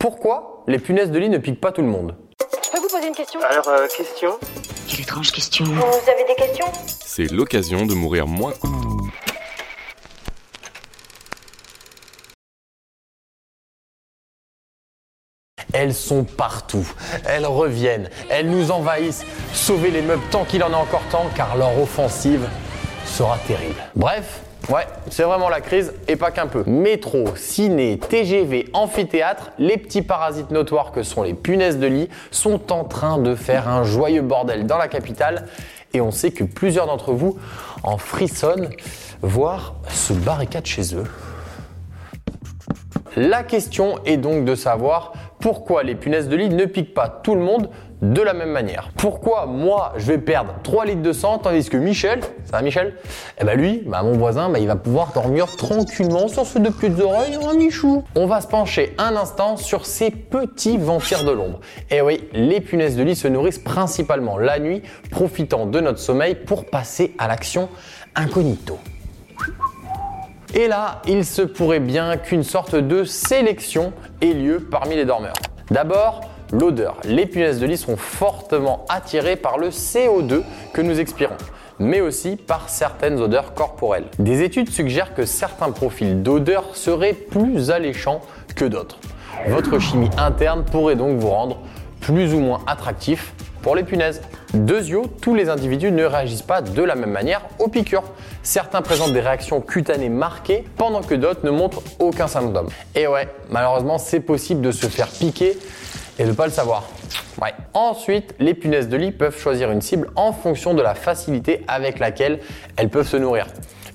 Pourquoi les punaises de lit ne piquent pas tout le monde Je peux vous poser une question Alors, euh, question Quelle étrange question. Vous avez des questions C'est l'occasion de mourir moins. Elles sont partout. Elles reviennent. Elles nous envahissent. Sauvez les meubles tant qu'il en a encore temps, car leur offensive sera terrible. Bref, ouais, c'est vraiment la crise et pas qu'un peu. Métro, ciné, TGV, amphithéâtre, les petits parasites notoires que sont les punaises de lit sont en train de faire un joyeux bordel dans la capitale. Et on sait que plusieurs d'entre vous en frissonnent, voire se barricadent chez eux. La question est donc de savoir pourquoi les punaises de lit ne piquent pas tout le monde de la même manière. Pourquoi moi je vais perdre 3 litres de sang tandis que Michel, ça va Michel Eh ben lui, bah mon voisin, bah il va pouvoir dormir tranquillement sur ses deux petites oreilles, un Michou. On va se pencher un instant sur ces petits vampires de l'ombre. Et oui, les punaises de lit se nourrissent principalement la nuit, profitant de notre sommeil pour passer à l'action incognito. Et là, il se pourrait bien qu'une sorte de sélection ait lieu parmi les dormeurs. D'abord, l'odeur. Les punaises de lit sont fortement attirées par le CO2 que nous expirons mais aussi par certaines odeurs corporelles. Des études suggèrent que certains profils d'odeur seraient plus alléchants que d'autres. Votre chimie interne pourrait donc vous rendre plus ou moins attractif pour les punaises. Deuxio, tous les individus ne réagissent pas de la même manière aux piqûres. Certains présentent des réactions cutanées marquées, pendant que d'autres ne montrent aucun symptôme. Et ouais, malheureusement, c'est possible de se faire piquer et ne pas le savoir. Ensuite, les punaises de lit peuvent choisir une cible en fonction de la facilité avec laquelle elles peuvent se nourrir.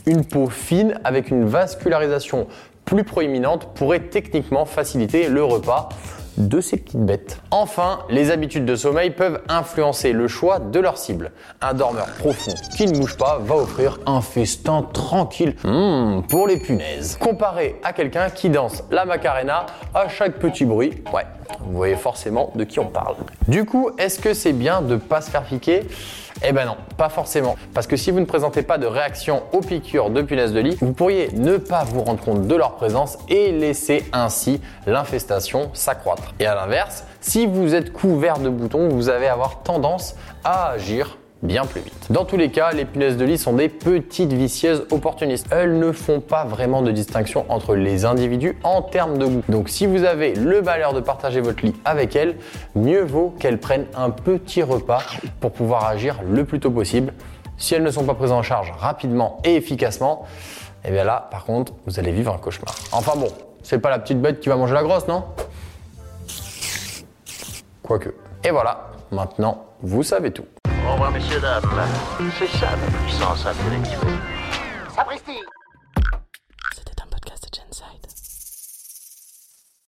Une peau fine avec une vascularisation plus proéminente pourrait techniquement faciliter le repas de ces petites bêtes. Enfin, les habitudes de sommeil peuvent influencer le choix de leur cible. Un dormeur profond qui ne bouge pas va offrir un festin tranquille Mmh, pour les punaises. Comparé à quelqu'un qui danse la macarena à chaque petit bruit. Ouais, vous voyez forcément de qui on parle. Du coup, est-ce que c'est bien de pas se faire piquer? Eh ben non, pas forcément. Parce que si vous ne présentez pas de réaction aux piqûres de punaises de lit, vous pourriez ne pas vous rendre compte de leur présence et laisser ainsi l'infestation s'accroître. Et à l'inverse, si vous êtes couvert de boutons, vous allez avoir tendance à agir bien plus vite. Dans tous les cas, les punaises de lit sont des petites vicieuses opportunistes. Elles ne font pas vraiment de distinction entre les individus en termes de goût. Donc si vous avez le malheur de partager votre lit avec elles, mieux vaut qu'elles prennent un petit repas pour pouvoir agir le plus tôt possible. Si elles ne sont pas prises en charge rapidement et efficacement, et bien là, par contre, vous allez vivre un cauchemar. Enfin bon, c'est pas la petite bête qui va manger la grosse, non? Quoique. Et voilà, maintenant, vous savez tout. Au revoir, messieurs, dames. C'est ça la puissance intellectuelle.